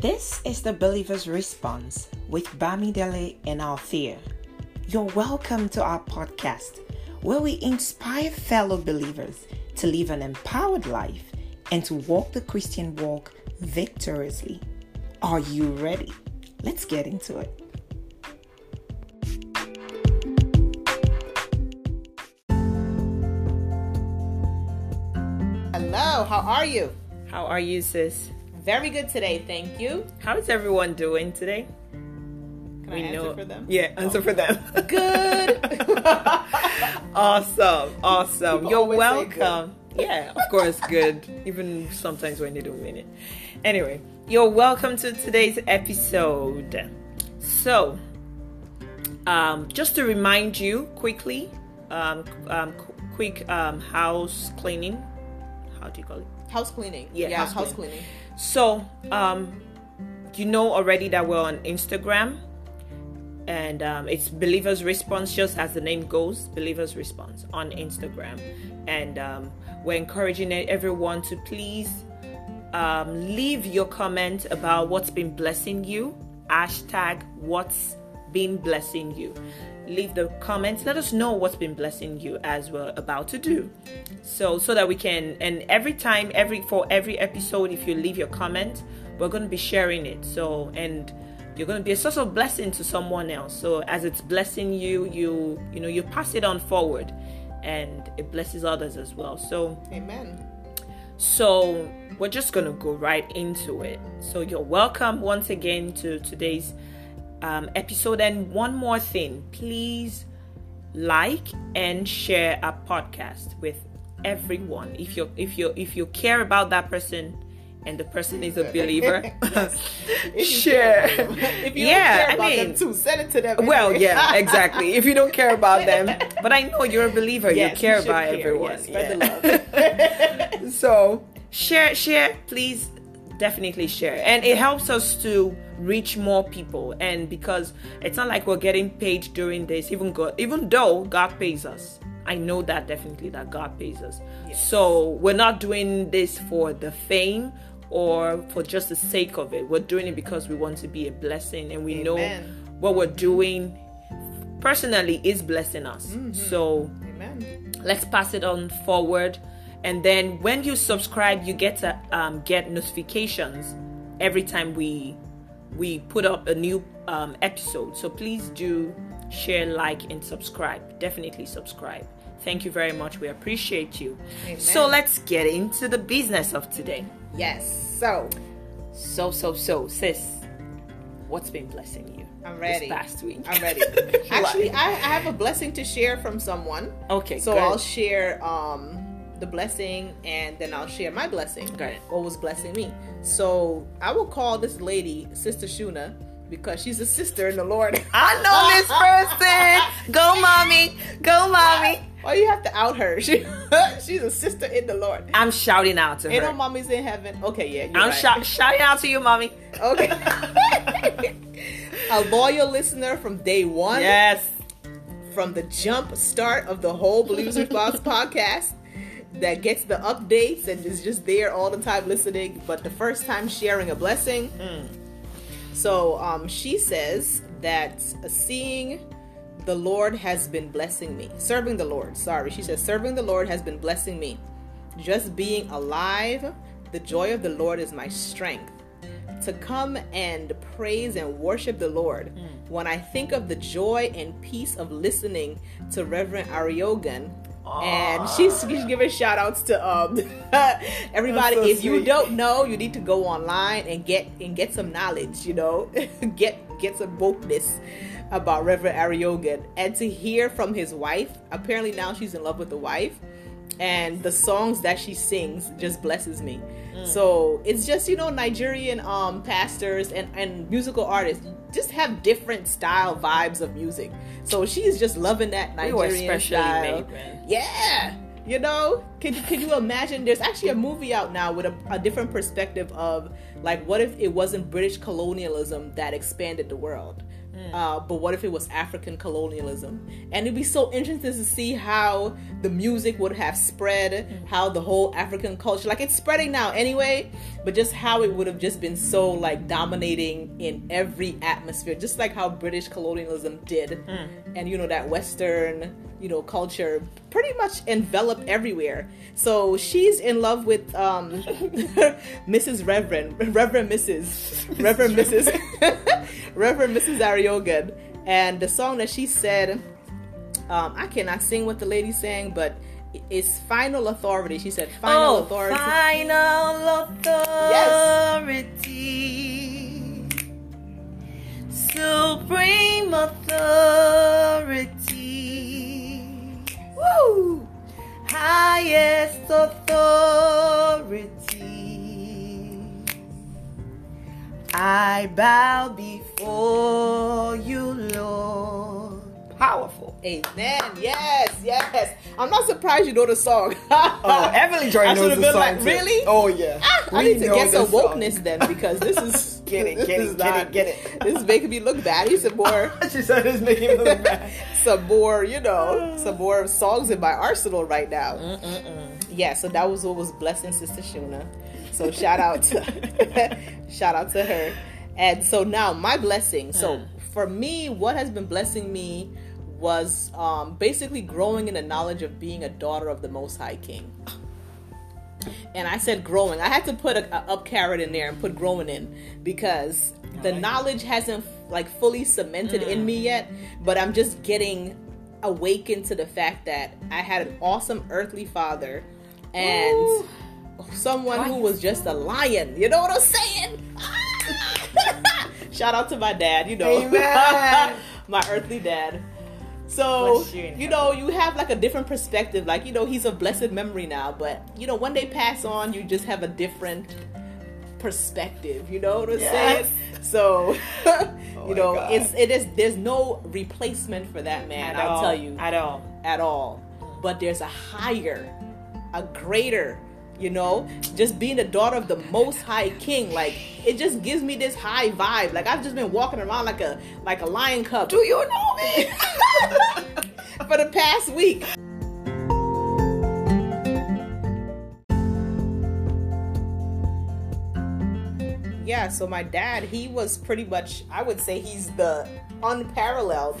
This is the Believer's Response with Bamidele and Althea. You're welcome to our podcast where we inspire fellow believers to live an empowered life and to walk the Christian walk victoriously. Are you ready? Let's get into it. Hello, how are you? How are you, sis? Very good today, thank you. How is everyone doing today? Can I answer for them? Yeah, answer for them. Good. awesome, awesome. People You're always say good. welcome. Yeah, of course, good. Even sometimes when they don't mean it. Anyway, you're welcome to today's episode. So, um, just to remind you quickly, um, um, qu- quick um, house cleaning. How do you call it? house cleaning. Yeah, yeah house house, cleaning. cleaning. So, um, you know already that we're on Instagram, and um, it's Believers Response, just as the name goes, Believers Response on Instagram, and um, we're encouraging everyone to please um, leave your comment about what's been blessing you. Hashtag what's been blessing you. Leave the comments. Let us know what's been blessing you as we're about to do. So so that we can and every time, every for every episode, if you leave your comment, we're gonna be sharing it. So and you're gonna be a source of blessing to someone else. So as it's blessing you, you you know you pass it on forward, and it blesses others as well. So Amen. so we're just gonna go right into it. So you're welcome once again to today's um, episode. And one more thing, please like and share our podcast with everyone. If you if you if you care about that person and the person is a believer, share. care about them. If you Yeah, don't care I about mean- them too, send it to them. Well, yeah, exactly. If you don't care about them, but I know you're a believer, Yes, you care about care. everyone. Yes, Yeah. the love. so share share please definitely share and it helps us to reach more people. And because it's not like we're getting paid during this even god even though god pays us. I know that definitely that god pays us. So we're not doing this for the fame or for just the sake of it. We're doing it because we want to be a blessing and we know what we're doing personally is blessing us. So Amen. let's pass it on forward. And then when you subscribe you get to um, get notifications every time we we put up a new um, episode so please do share like and subscribe definitely subscribe thank you very much we appreciate you Amen. so let's get into the business of today Yes. So so so so sis what's been blessing you I'm ready. this past week I'm ready. Actually, I, I have a blessing to share from someone. okay So good. I'll share um the blessing and then I'll share my blessing. Good. What was blessing me. So I will call this lady Sister Shuna because she's a sister in the Lord. I know this person. Go, mommy. Go, mommy. Why you have to out her? She, she's a sister in the Lord. I'm shouting out to Ain't no her. mommies in heaven. Okay, yeah. I'm right. shou- shouting out to you, mommy. Okay. a loyal listener from day one. Yes. from the jump start of the whole Believers Response podcast that gets the updates and is just there all the time listening, but the first time sharing a blessing. So um, she says that seeing the Lord has been blessing me. Serving the Lord, sorry. She says, serving the Lord has been blessing me. Just being alive, the joy of the Lord is my strength to come and praise and worship the Lord. When I think of the joy and peace of listening to Reverend Ariogan, and she's, she's giving shout outs to um everybody. So if you sweet. don't know, you need to go online and get and get some knowledge. You know, get get some wokeness about Reverend Ariogan, and to hear from his wife. Apparently now she's in love with the wife and the songs that she sings just blesses me. So it's just you know Nigerian um pastors and and musical artists just have different style vibes of music. So she's just loving that We Nigerian specially style. made. Yeah. You know, can can you imagine? There's actually a movie out now with a, a different perspective of like, what if it wasn't British colonialism that expanded the world? Mm. Uh, but what if it was African colonialism? And it'd be so interesting to see how the music would have spread, mm. how the whole African culture, like it's spreading now anyway, but just how it would have just been so like dominating in every atmosphere, just like how British colonialism did. Mm. And you know, that Western, you know, culture pretty much enveloped everywhere. So she's in love with um, Mrs. Reverend, Reverend Mrs. Reverend Mrs. Reverend Mrs. Ariogan. And the song that she said, um, I cannot sing what the lady sang, but it's Final Authority. She said, Final oh, Authority. Final authority. yes. Supreme authority. I bow before you, Lord. Powerful. Amen. Yes, yes. I'm not surprised you know the song. Oh, Evelyn Joy I knows should've the been song like, really? Oh yeah. Ah, I We need to get some this song. wokeness then because this is Get it, get it, get not- it, get it. This is making me look bad. I need some more she said it's making me look bad. some more, you know, some more songs in my arsenal right now. Mm, mm, mm. Yeah, so that was what was blessing Sister Shuna. So shout out to shout out to her. And so now my blessing. So for me, what has been blessing me was um, basically growing in the knowledge of being a daughter of the Most High King. And I said growing. I had to put a, a up caret in there and put growing in because the knowledge hasn't like fully cemented in me yet. But I'm just getting awakened to the fact that I had an awesome earthly father and Ooh. someone who was just a lion. You know what I'm saying? Shout out to my dad. You know, my earthly dad. So you know, you have like a different perspective. Like you know, he's a blessed memory now, but you know, when they pass on, you just have a different perspective. You know what I'm Yes. saying? So Oh you know, oh God. it's it is. There's no replacement for that man. At I'll all. tell you At all. at all. But there's a higher, a greater, you know, just being the daughter of the most high king, like it just gives me this high vibe. Like I've just been walking around like a like a lion cub Do you know me? for the past week. Yeah, so my dad, he was pretty much, I would say he's the unparalleled.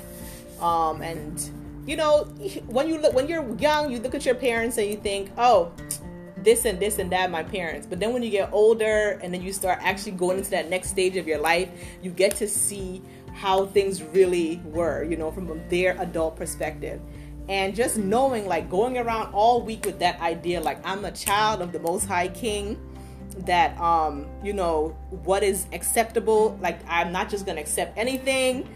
Um, and you know, when you look, when you're young, you look at your parents and you think, oh, this and this and that, my parents. But then when you get older and then you start actually going into that next stage of your life, you get to see how things really were, you know, from their adult perspective. And just knowing, like, going around all week with that idea, like, I'm a child of the Most High King, that, um, you know, what is acceptable, like, I'm not just gonna accept anything,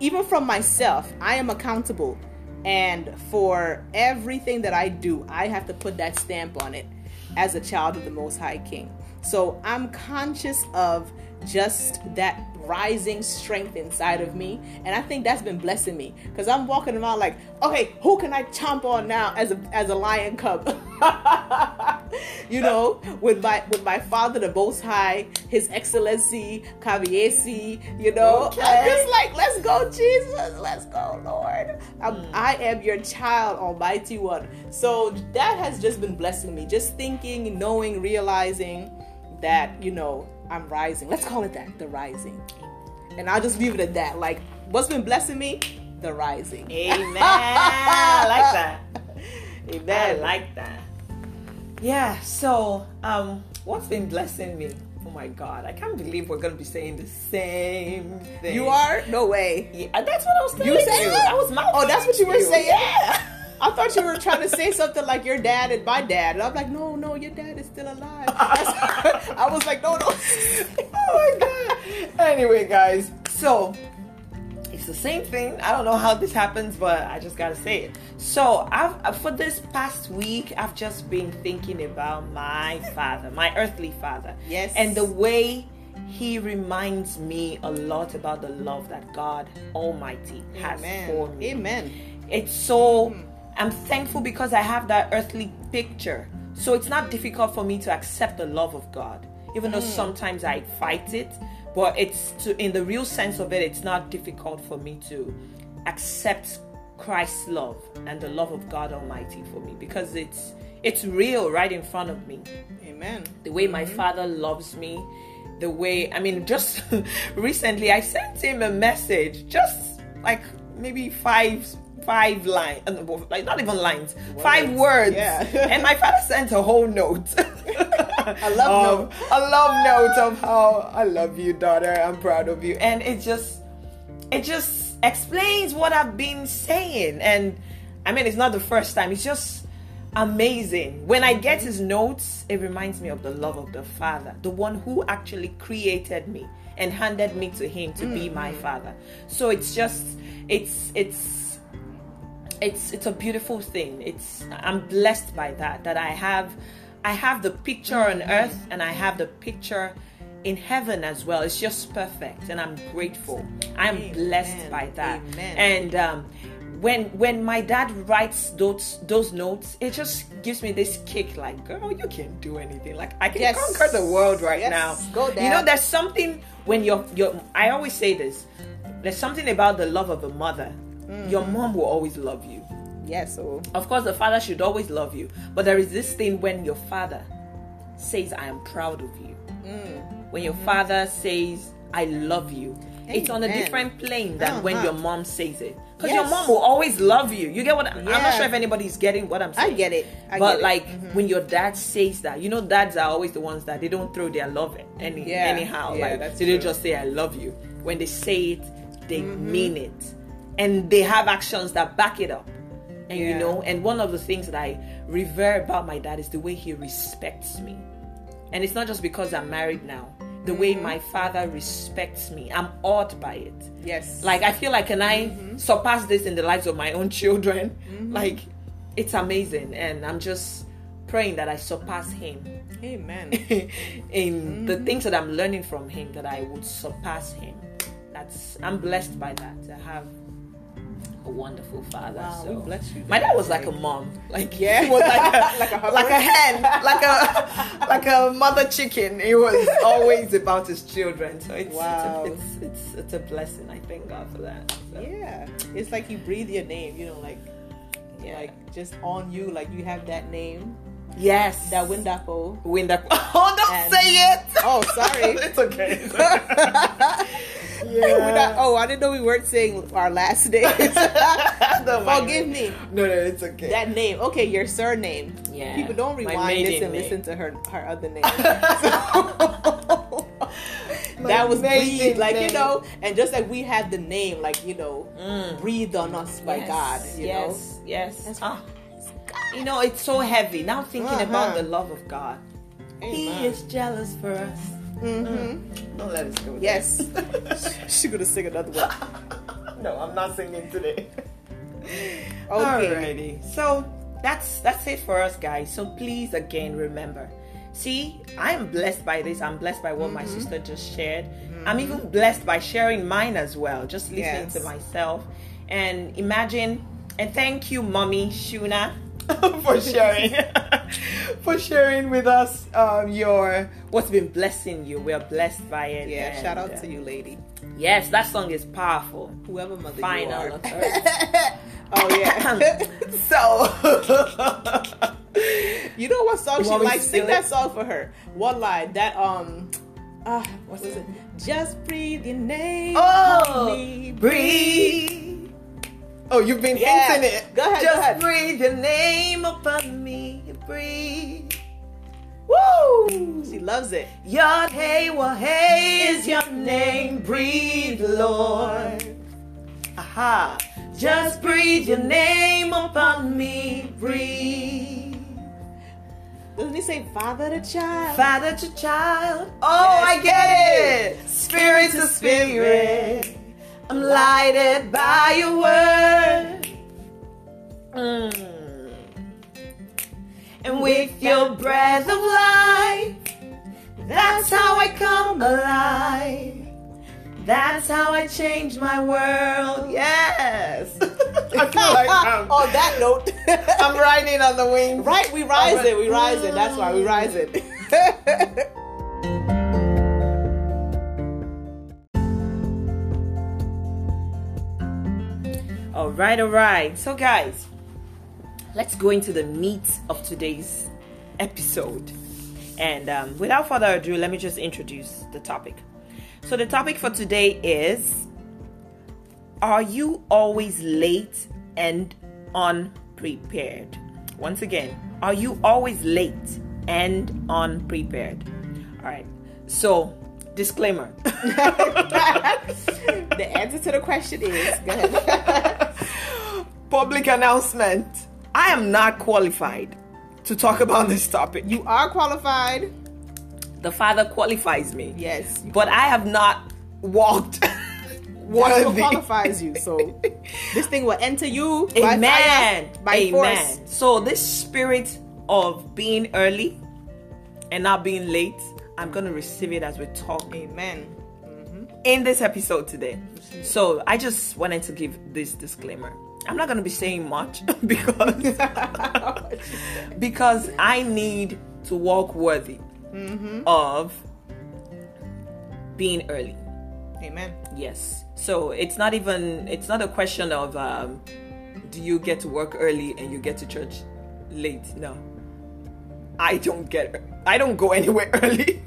even from myself, I am accountable. And for everything that I do, I have to put that stamp on it as a child of the Most High King. So I'm conscious of just that rising strength inside of me. And I think that's been blessing me because I'm walking around like, okay, who can I chomp on now as a, as a lion cub? you know, with my with my father, the Most High, His Excellency Kabiyesi. You know, Okay. I'm just like, let's go, Jesus, let's go, Lord. I'm, hmm. I am your child, Almighty One. So that has just been blessing me. Just thinking, knowing, realizing that you know I'm rising. Let's call it that, the rising. And I'll just leave it at that. Like, what's been blessing me? The rising. Amen. I like that. I Amen. like that. Yeah, so um what's been blessing me? Oh my god, I can't believe we're gonna be saying the same thing. You are? No way. Yeah, that's what I was telling You you. said it? I was mouthing Oh, that's what you were saying? Yeah. I thought you were trying to say something like your dad and my dad. And I'm like, no, no, your dad is still alive. I was like, no, no. oh my god. Anyway, guys, so it's the same thing. I don't know how this happens, but I just gotta say it. So, I've uh, for this past week, I've just been thinking about my father, my earthly father. Yes. And the way he reminds me a lot about the love that God Almighty has for me. Amen. It's so I'm thankful because I have that earthly picture. So it's not difficult for me to accept the love of God, even though mm. sometimes I fight it. but it's to in the real sense of it, it's not difficult for me to accept Christ's love and the love of God Almighty for me because it's it's real right in front of me. Amen. The way my mm-hmm. father loves me, the way I mean, just recently I sent him a message, just like maybe five five lines, like not even lines, five words. Yeah. and my father sent a whole note. I love um, note. a love note of how I love you, daughter. I'm proud of you, and it just, it just explains what I've been saying. And I mean, it's not the first time. It's just amazing. When I get his notes, it reminds me of the love of the Father, the one who actually created me and handed me to him to be my father. So it's just, it's, it's it's it's a beautiful thing it's i'm blessed by that that i have i have the picture on earth and i have the picture in heaven as well it's just perfect and i'm grateful i'm Amen. blessed by that Amen. and um when when my dad writes those those notes it just gives me this kick like girl you can do anything like i can Yes. conquer the world right Yes. now Go, there. you know there's something when you're you're i always say this there's something about the love of a mother Mm-hmm. your mom will always love you Yes. So of course, the father should always love you, but there is this thing when your father says, I am proud of you. Mm. When your father says, I love you, it's on a different plane than when Uh-huh. your mom says it. Because your mom will always love you. You get what I'm, I'm not sure if anybody's getting what I'm saying. I get it. I but get it. like Mhm. when your dad says that, you know, dads are always the ones that they don't throw their love any Yeah. anyhow. Yeah, like they true. just say I love you. When they say it, they Mm-hmm. mean it, and they have actions that back it up. And you know, and one of the things that I revere about my dad is the way he respects me. And it's not just because I'm married now. The Mm-hmm. way my father respects me, I'm awed by it. yes. Like I feel like can I Mm-hmm. surpass this in the lives of my own children? Like it's amazing, and I'm just praying that I surpass him Amen. in the Mm-hmm. things that I'm learning from him. That I would surpass him. That's I'm blessed by that to have a wonderful father. Wow, so bless you. my dad was like a mom. Like Yeah. he was like a, Like a like a hen, like a like a mother chicken. He was always about his children. So it's Wow. it's, a, it's it's it's a blessing. I thank God for that. So, Yeah. It's like you breathe your name. You know, like yeah. like just on you, like you have that name, yes, that Windapo. Win that. Oh, don't And- say it. Oh, sorry. it's okay. Winda- oh, I didn't know we weren't saying our last names. Forgive me. No, no, it's okay. That name. Okay, your surname. Yeah, People don't rewind this and name. listen to her her other name. My that was maiden breathed, like you know, and just like we have the name, like you know, Mm. breathed on us by Yes, God. You know, yes, yes. That's- Ah. you know, it's so heavy. Now thinking about Uh-huh. the love of God. He is jealous for us. Mhm. Don't let us go. there. Yes. She's gonna sing another one. no, I'm not singing today. Okay. Alrighty. So that's that's it for us guys. So please again remember. See, I am blessed by this. I'm blessed by what my Mm-hmm. sister just shared. I'm even blessed by sharing mine as well. Just listening Yes. to myself. And imagine and thank you, mommy Shuna, for sharing. for sharing with us um, your what's been blessing you. We are blessed by it. Yeah. and, Shout out uh, to you, lady. Yes, that song is powerful. Whoever mother Final you are. oh yeah. so you know what song You she want me to likes? Sing steal that song for her. One line. That um. Ah, what was it? Just breathe your name. Oh, breathe. Oh, you've been Yeah. hinting it. Go ahead, go Just ahead. breathe your name upon me. Breathe. Woo! She loves it. Yod hey wa hey is your name. Breathe, Lord. Aha. Just breathe your name upon me. Breathe. Doesn't he say father to child? Father to child. Oh, Yes. I get it. Spirit to spirit. I'm lighted by your word. Mm. And with your breath of life, that's how I come alive. That's how I change my world. Yes. I feel like I'm, on that note. I'm riding on the wings. right, we rise Alright. it, we rise it. That's why we rise it. All right, all right. So, guys, let's go into the meat of today's episode. And um, without further ado, let me just introduce the topic. So, the topic for today is Are you always late and unprepared? Once again, are you always late and unprepared? All right. So, disclaimer. the answer to the question is go ahead. Public announcement. I am not qualified to talk about this topic. you are qualified. The Father qualifies me. Yes. But I have not walked That's what qualifies you. So this thing will enter you by Amen. fire, by Amen. force. So this spirit of being early and not being late, I'm gonna receive it as we talk Amen. in this episode today. So I just wanted to give this disclaimer. I'm not gonna be saying much because because I need to walk worthy of being early. Amen. Yes. So it's not even it's not a question of um, do you get to work early and you get to church late? No. I don't get I don't go anywhere early.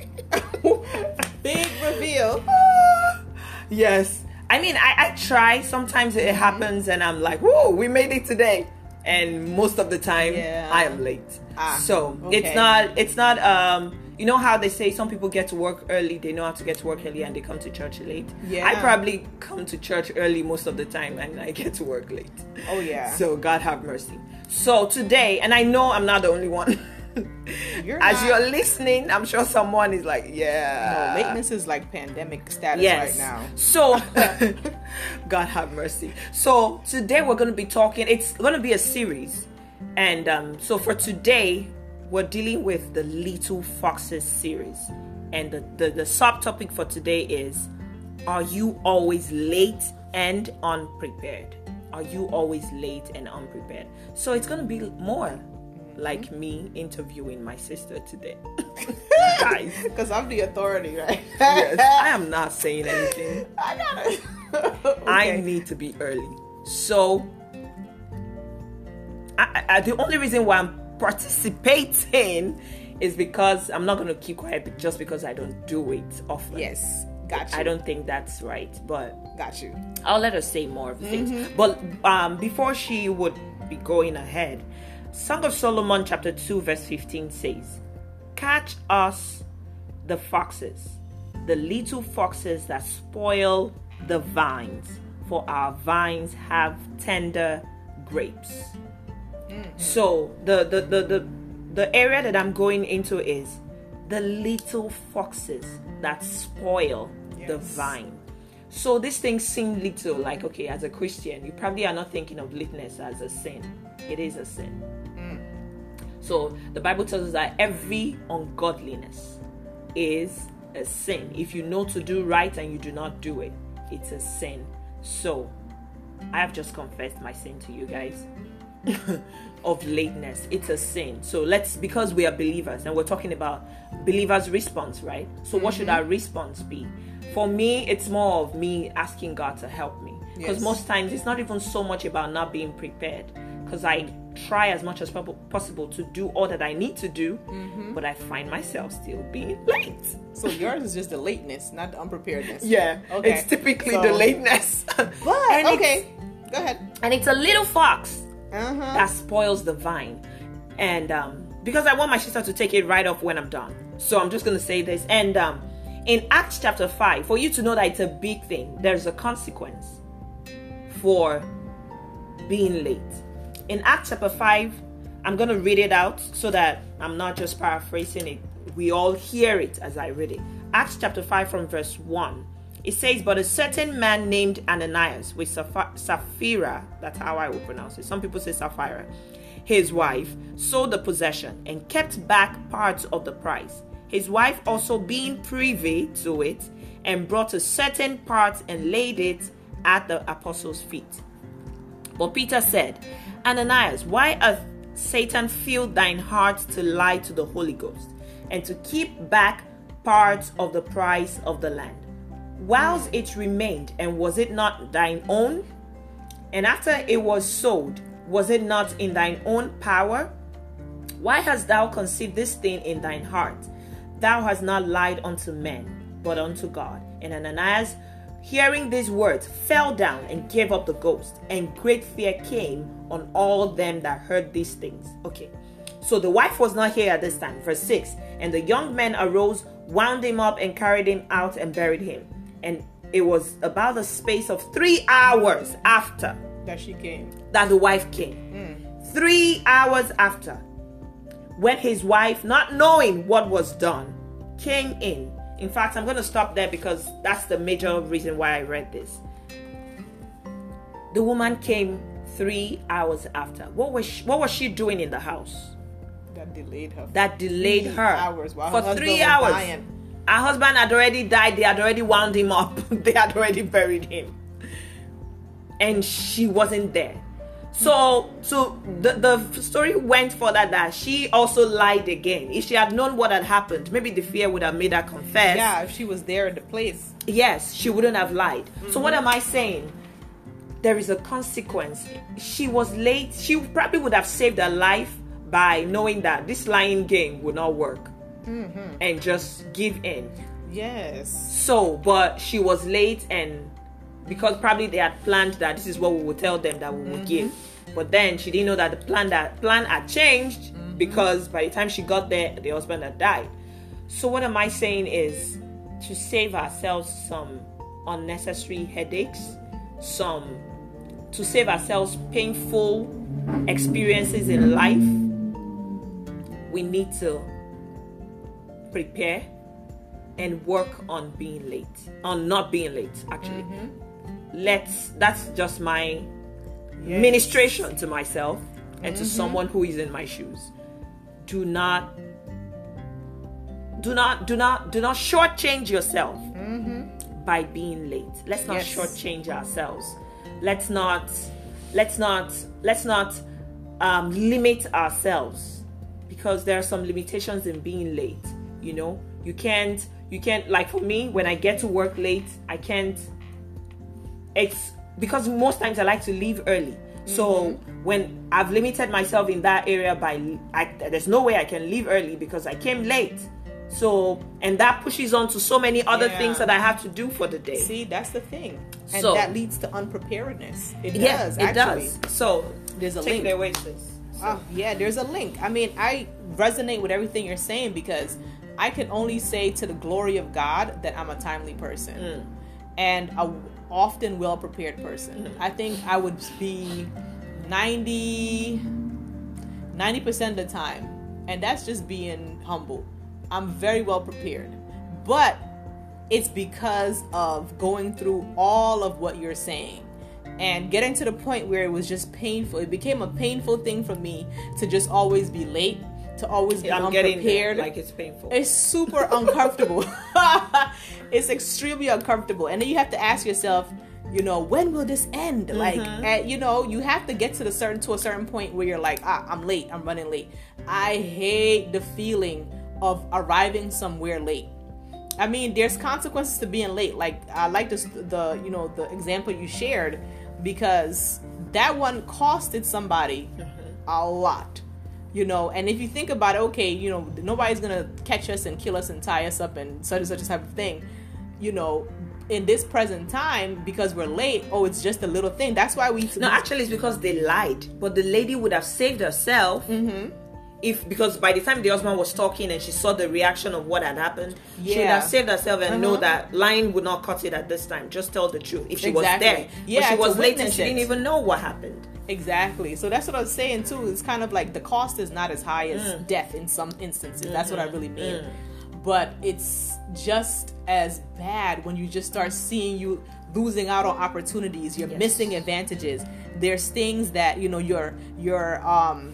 Big reveal. yes. I mean I, I try. Sometimes it happens and I'm like, whoa, we made it today. And most of the time Yeah. I am late. Ah, so okay. it's not it's not um you know how they say some people get to work early, they know how to get to work early and they come to church late. Yeah. I probably come to church early most of the time and I get to work late. Oh yeah. So God have mercy. So today, and I know I'm not the only one. You're As not- you're listening, I'm sure someone is like, no, yeah. lateness is like pandemic status Yes. right now. So, God have mercy. So today we're going to be talking. It's going to be a series, and um, so for today we're dealing with the Little Foxes series, and the the, the subtopic for today is: Are you always late and unprepared? Are you always late and unprepared? So it's going to be more like me interviewing my sister today, guys. Because I'm the authority, right? Yes, I am not saying anything. I gotta. I need to be early. So, I, I, the only reason why I'm participating is because I'm not going to keep quiet just because I don't do it often. Yes. Got you. I don't think that's right, but Got you. I'll let her say more of the things. Mm-hmm. But um, before she would be going ahead, Song of Solomon chapter 2 verse 15 says, Catch us the foxes, the little foxes that spoil the vines, for our vines have tender grapes. Mm-hmm. So the, the, the, the, the area that I'm going into is the little foxes that spoil the vine. So these things seem little, like okay, as a Christian, you probably are not thinking of littleness as a sin. It is a sin. So the Bible tells us that every ungodliness is a sin. If you know to do right and you do not do it, it's a sin. So I have just confessed my sin to you guys of lateness. It's a sin. So let's because we are believers and we're talking about believers' response, right? So what should mm-hmm. our response be? For me, it's more of me asking God to help me. Because Yes. most times it's not even so much about not being prepared. Because I try as much as possible to do all that I need to do, but I find myself still being late. So yours is just the lateness, not the unpreparedness. Yeah, Okay. it's typically So- the lateness. But okay, go ahead. and it's a little fox Uh huh. that spoils the vine. And um, because I want my sister to take it right off when I'm done. So I'm just going to say this. And um, in Acts chapter 5, for you to know that it's a big thing, there's a consequence for being late. In Acts chapter 5, I'm going to read it out so that I'm not just paraphrasing it. We all hear it as I read it. Acts chapter 5 from verse 1. It says, But a certain man named Ananias with Sapphira, that's how I would pronounce it. Some people say Sapphira, his wife, sold the possession and kept back parts of the price. His wife also being privy to it, and brought a certain part and laid it at the apostles' feet. But Peter said, Ananias, why hath Satan filled thine heart to lie to the Holy Ghost, and to keep back parts of the price of the land? Whilst it remained, and was it not thine own? And after it was sold, was it not in thine own power? Why hast thou conceived this thing in thine heart? Thou hast not lied unto men, but unto God. And Ananias, hearing these words, fell down and gave up the ghost, and great fear came on all them that heard these things. Okay, so the wife was not here at this time. Verse 6 And the young men arose, wound him up, and carried him out and buried him. And it was about the space of three hours after That she came. that the wife came. Hmm. Three hours after, when his wife, not knowing what was done, came in. In fact, I'm going to stop there because that's the major reason why I read this. The woman came three hours after. What was she, what was she doing in the house? That delayed her. That delayed Three her hours for three hours. dying. Her husband had already died. They had already wound him up. they had already buried him, and she wasn't there. So, so the the story went further that she also lied again. If she had known what had happened, maybe the fear would have made her confess. Yeah, if she was there at the place. Yes, she wouldn't have lied. So what am I saying? There is a consequence. She was late. She probably would have saved her life by knowing that this lying game would not work mm-hmm. and just give in. Yes. So, but she was late and because probably they had planned that this is what we would tell them that we would give. Mm-hmm. But then she didn't know that the plan that plan had changed mm-hmm. because by the time she got there, the husband had died. So what am I saying is to save ourselves some unnecessary headaches, some to save ourselves painful experiences in life, we need to prepare and work on being late, on not being late, actually. Mm-hmm. Let's, that's just my Yes. ministration to myself and to someone who is in my shoes. Do not, do not, do not, do not shortchange yourself by being late. Let's not Yes. shortchange ourselves. Let's not, let's not, let's not um, limit ourselves because there are some limitations in being late. You know, you can't, you can't. Like for me, when I get to work late, I can't it's because most times I like to leave early. So mm-hmm. when I've limited myself in that area by, I, there's no way I can leave early because I came late. So and that pushes on to so many other Yeah. things that I have to do for the day. See, that's the thing. And So- that leads to unpreparedness. It yeah, does, it actually. does. So There's a take link. it away, sis. Oh, yeah, there's a link. I mean, I resonate with everything you're saying because I can only say to the glory of God that I'm a timely person mm. and a often well prepared person. Mm-hmm. I think I would be 90 90% of the time. And that's just being humble. I'm very well prepared. But it's because of going through all of what you're saying and getting to the point where it was just painful. It became a painful thing for me to just always be late, to always be I'm unprepared. like it's painful. It's super uncomfortable. it's extremely uncomfortable. And then you have to ask yourself, you know, when will this end? Like, eh, you know, you have to get to the certain to a certain point where you're like, ah, I'm late. I'm running late. I hate the feeling of arriving somewhere late. I mean, there's consequences to being late. Like I like this, the you know the example you shared because that one costed somebody a lot you know and if you think about it okay you know nobody's gonna catch us and kill us and tie us up and such and such a type of thing you know in this present time because we're late oh it's just a little thing that's why we No, actually, it's because they lied. But the lady would have saved herself Mm-hmm. if, because by the time the husband was talking and she saw the reaction of what had happened, she would have saved herself and know Uh-huh. that lying would not cut it at this time. Just tell the truth. If she Exactly. was there, Yeah, but she was late and she didn't even know what happened. Exactly. So that's what I was saying too. It's kind of like the cost is not as high as Mm. death in some instances. That's what I really mean. Mm. But it's just as bad when you just start seeing you losing out on opportunities. You're Yes. missing advantages. There's things that you know your your um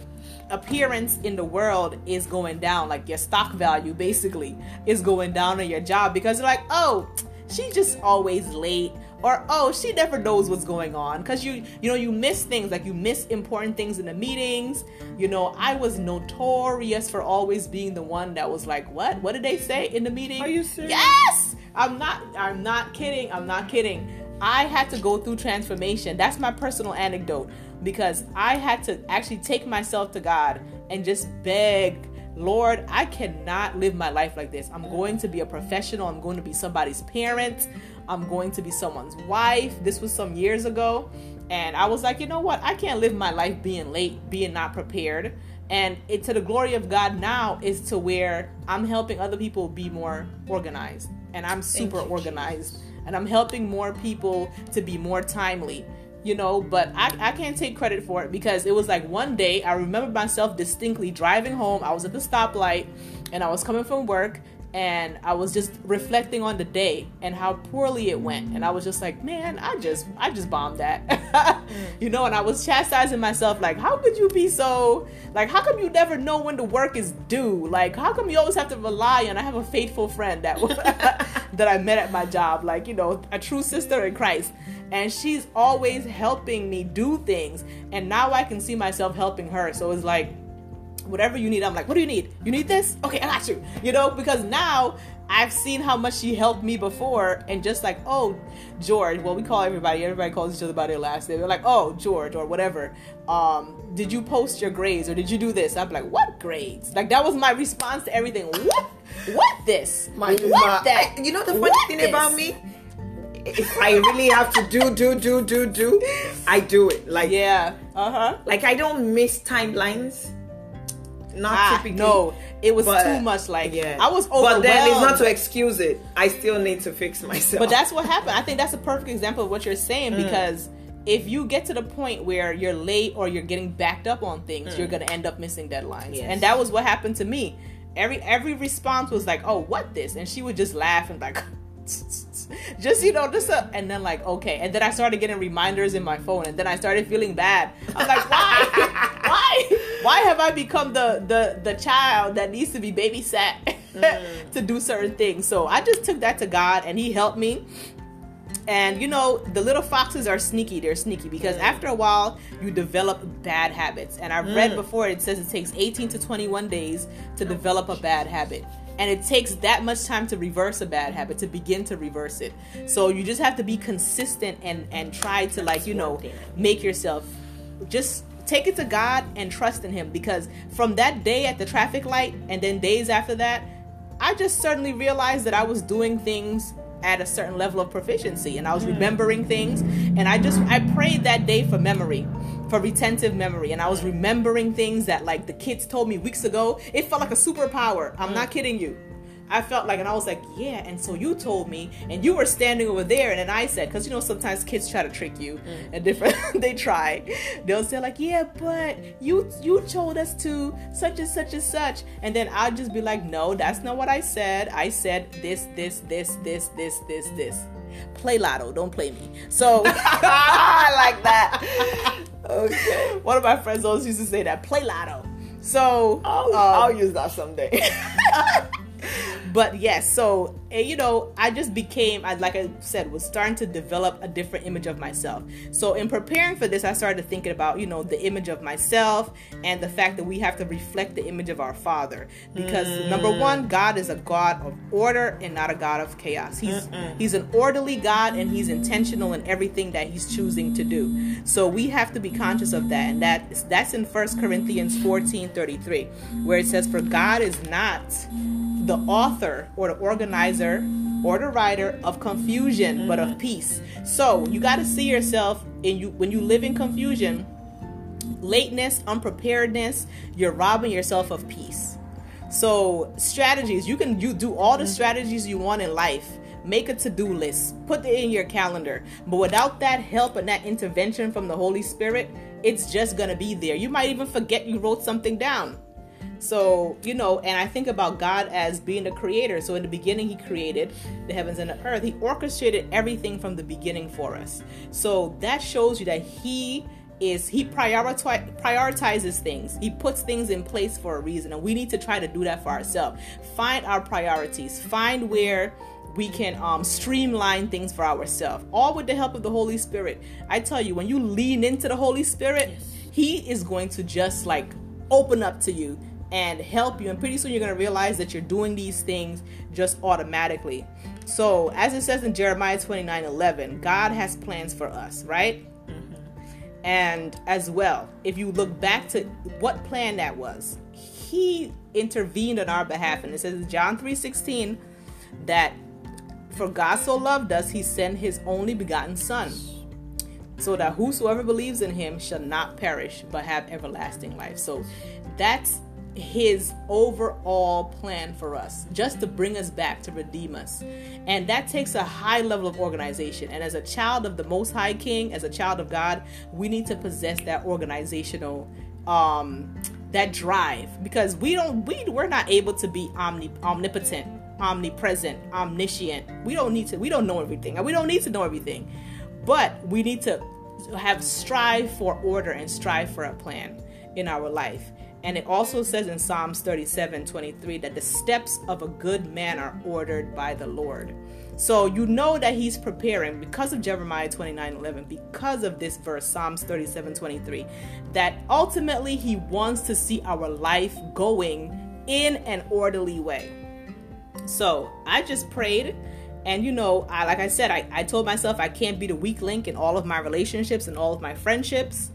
appearance in the world is going down like your stock value basically is going down on your job because you're like oh she's just always late or oh she never knows what's going on because you you know you miss things like you miss important things in the meetings. You know i was notorious for always being the one that was like what? What did they say in the meeting? Are you serious? yes! I'm not i'm not kidding i'm not kidding. I had to go through transformation. That's my personal anecdote because I had to actually take myself to God and just beg, Lord, I cannot live my life like this. I'm going to be a professional. I'm going to be somebody's parent. I'm going to be someone's wife. This was some years ago. And I was like, you know what? I can't live my life being late, being not prepared. And it to the glory of God now is to where I'm helping other people be more organized. And I'm super you, organized. Jesus. And I'm helping more people to be more timely you know but I, I can't take credit for it because it was like one day i remember myself distinctly driving home. I was at the stoplight and i was coming from work and I was just reflecting on the day and how poorly it went. And I was just like man I just I just bombed that. You know and I was chastising myself like how could you be so like how come you never know when the work is due? Like how come you always have to rely on I have a faithful friend that that I met at my job like you know a true sister in Christ and she's always helping me do things and now I can see myself helping her so it's like whatever you need. I'm like, what do you need? You need this? Okay, I got you. You know, because now I've seen how much she helped me before, and just like, oh, George. Well, we call everybody. Everybody calls each other by their last name. They're like, oh, George or whatever. Um, did you post your grades or did you do this? I'm like, what grades? Like that was my response to everything. What? What this? My, what that? I, you know the funny what thing this? about me if I really have to do, do, do, do, do, I do it. Like yeah, uh huh. Like I don't miss timelines not ah, typically. No, it was but, too much. Like yeah, I was overwhelmed. But then it's not to excuse it. I still need to fix myself. But that's what happened. I think that's a perfect example of what you're saying mm. because if you get to the point where you're late or you're getting backed up on things, mm. you're gonna end up missing deadlines. Yes. And that was what happened to me. Every every response was like, "Oh, what this?" And she would just laugh and like. just you know just a, and then like okay and then i started getting reminders in my phone and then i started feeling bad i'm like why why why have i become the the the child that needs to be babysat mm. to do certain things so i just took that to god and he helped me and you know, the little foxes are sneaky. They're sneaky because mm. after a while, you develop bad habits. And I've mm. read before it says it takes 18 to 21 days to develop a bad habit and it takes that much time to reverse a bad habit to begin to reverse it so you just have to be consistent and and try to like you know make yourself just take it to god and trust in him because from that day at the traffic light and then days after that i just certainly realized that i was doing things at a certain level of proficiency and i was hmm. remembering things and i just i prayed that day for memory for retentive memory and I was remembering things that like the kids told me weeks ago. It felt like a superpower. I'm mm. not kidding you. I felt like, and I was like, yeah. And so you told me, and you were standing over there, and then I said, because you know sometimes kids try to trick you, mm. and different they try. They'll say like, yeah, but you you told us to such and such and such, and then I'll just be like, no, that's not what I said. I said this, this, this, this, this, this, this. Play lotto, don't play me. So I like that. Okay. One of my friends always used to say that. Play lotto. So I'll, um, I'll use that someday. but yes, so you know, I just became, I, like I said, was starting to develop a different image of myself. So in preparing for this, I started to thinking about, you know, the image of myself and the fact that we have to reflect the image of our Father. Because mm. number one, God is a God of order and not a God of chaos. He's Mm-mm. He's an orderly God and He's intentional in everything that He's choosing to do. So we have to be conscious of that, and that is, that's in First Corinthians 14 33, where it says, For God is not the author or the organizer or the writer of confusion but of peace. So you got to see yourself in you when you live in confusion lateness unpreparedness you're robbing yourself of peace. So strategies you can you do all the strategies you want in life. Make a to-do list. Put it in your calendar. But without that help and that intervention from the holy spirit it's just gonna be there. You might even forget you wrote something down so, you know, and I think about God as being the creator. So, in the beginning, He created the heavens and the earth. He orchestrated everything from the beginning for us. So, that shows you that He is he prioritize, prioritizes things he puts things in place for a reason and we need to try to do that for ourselves find our priorities find where we can um, streamline things for ourselves all with the help of the holy spirit i tell you when you lean into the holy spirit yes. he is going to just like open up to you and help you. And pretty soon you're going to realize that you're doing these things just automatically. So, as it says in Jeremiah 29 11, God has plans for us, right? And as well, if you look back to what plan that was, He intervened on our behalf. And it says in John 3 16 that for God so loved us, He sent His only begotten Son so that whosoever believes in him shall not perish but have everlasting life. So that's his overall plan for us, just to bring us back, to redeem us. And that takes a high level of organization. And as a child of the Most High King, as a child of God, we need to possess that organizational um that drive because we don't we we're not able to be omni, omnipotent omnipresent omniscient we don't need to we don't know everything and we don't need to know everything but we need to have strive for order and strive for a plan in our life. And it also says in Psalms 37 23 that the steps of a good man are ordered by the Lord. So you know that he's preparing because of Jeremiah 29 11, because of this verse, Psalms 37 23, that ultimately he wants to see our life going in an orderly way. So I just prayed and you know, I like I said, I, I told myself I can't be the weak link in all of my relationships and all of my friendships.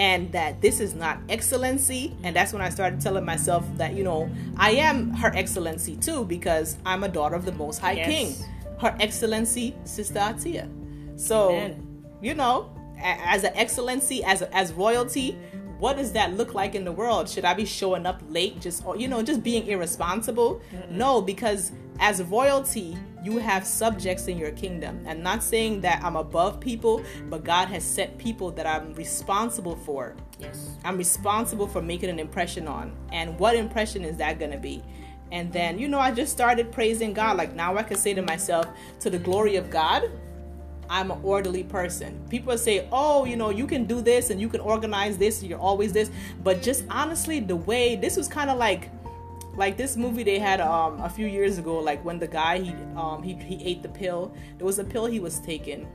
And that this is not excellency. And that's when I started telling myself that, you know, I am her excellency too, because I'm a daughter of the most high yes. king. Her excellency, Sister Atia. So, Amen. you know, as an excellency, as a, as royalty, what does that look like in the world? Should I be showing up late, just you know, just being irresponsible? Mm-mm. No, because as royalty, you have subjects in your kingdom. And not saying that I'm above people, but God has set people that I'm responsible for. Yes. I'm responsible for making an impression on. And what impression is that going to be? And then, you know, I just started praising God. Like now I can say to myself, to the glory of God, I'm an orderly person. People say, oh, you know, you can do this and you can organize this, you're always this. But just honestly, the way this was kind of like, like this movie they had um, a few years ago, like when the guy he um, he he ate the pill. There was a pill he was taking,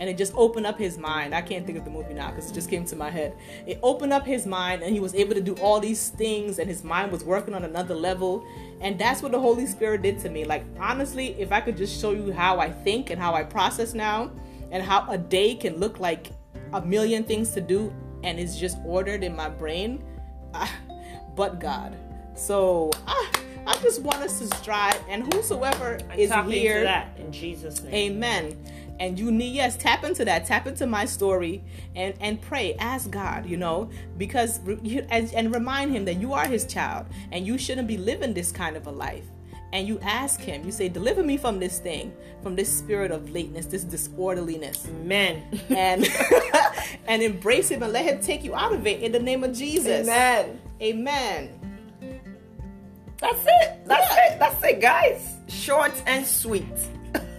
and it just opened up his mind. I can't think of the movie now because it just came to my head. It opened up his mind, and he was able to do all these things, and his mind was working on another level. And that's what the Holy Spirit did to me. Like, honestly, if I could just show you how I think and how I process now, and how a day can look like a million things to do, and it's just ordered in my brain, ah, but God. So, ah, I just want us to strive, and whosoever is here, that in Jesus' name, Amen. And you need yes tap into that. Tap into my story and and pray. Ask god you know because and, and remind him that you are his child and you shouldn't be living this kind of a life. And you ask him you say deliver me from this thing from this spirit of lateness this disorderliness. Amen. And and embrace him and let him take you out of it in the name of jesus. Amen. Amen that's it that's yeah. it that's it guys short and sweet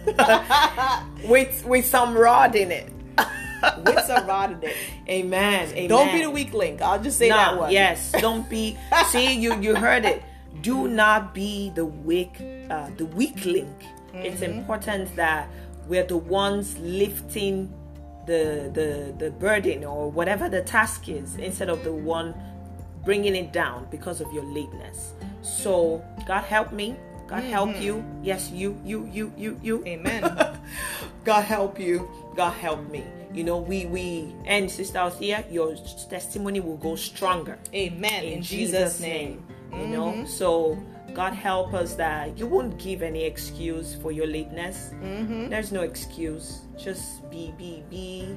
with with some rod in it. with some rod in it. Amen. Amen. Don't be the weak link. I'll just say that one. Yes. Don't be. see, you you heard it. Do not be the weak uh, the weak link. Mm-hmm. It's important that we're the ones lifting the the the burden or whatever the task is instead of the one bringing it down because of your lateness. So God help me God mm-hmm. help you. Yes, you, you, you, you, you. Amen. God help you. God help me. You know, we we and Sister Althea, your testimony will go stronger. Amen. In, In Jesus', name. name. You mm-hmm. know, so God help us that you won't give any excuse for your lateness. Mm-hmm. There's no excuse. Just be be be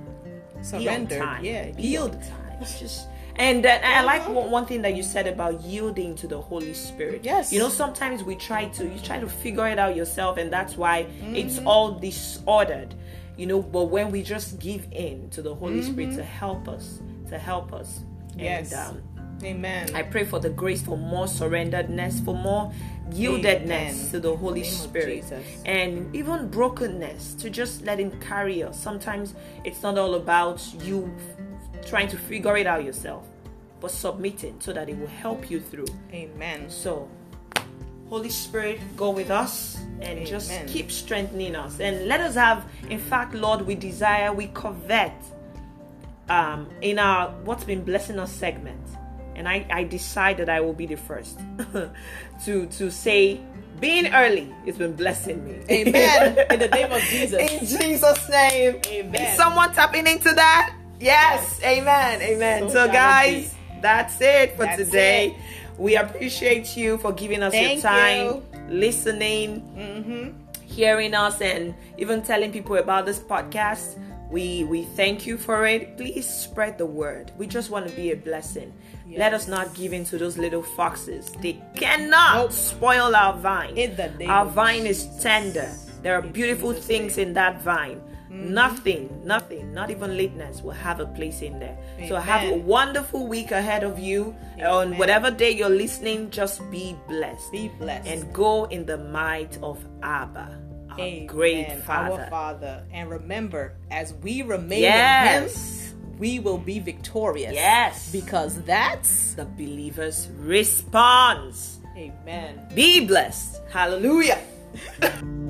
surrender. Yeah, yield. It's just and uh, I like one, one thing that you said about yielding to the Holy Spirit. Yes. You know, sometimes we try to you try to figure it out yourself, and that's why mm-hmm. it's all disordered. You know, but when we just give in to the Holy mm-hmm. Spirit to help us, to help us. Yes. And, um, Amen. I pray for the grace for more surrenderedness, for more yieldedness Amen. to the Holy the Spirit, and even brokenness to just let Him carry us. Sometimes it's not all about you trying to figure it out yourself, but submitting so that it will help you through. Amen. So, Holy Spirit, go with us and Amen. just keep strengthening us. And let us have, in fact, Lord, we desire, we covet um, in our What's Been Blessing Us segment. and I, I decided that I will be the first to to say being early has been blessing me. Amen. In the name of Jesus. In Jesus' name. Amen. Is someone tapping into that? Yes. Amen. Amen. So So, guys. That's it for That's today. it. We appreciate you for giving us Thank your time, you. listening, Mm-hmm. hearing us, and even telling people about this podcast. We we thank you for it. Please spread the word. We just want to be a blessing. Let us not give in to those little foxes. They cannot Nope. spoil our vine. In the name our vine is tender. There are beautiful things in that vine. Mm-hmm. Nothing, nothing, not even lateness will have a place in there. So have a wonderful week ahead of you. On whatever day you're listening, just be blessed. Be blessed. And go in the might of Abba, our Amen. great Father. Our Father. Father. And remember, as we remain in Him, we will be victorious. Yes. Because that's The believer's response. Amen. Be blessed. Hallelujah.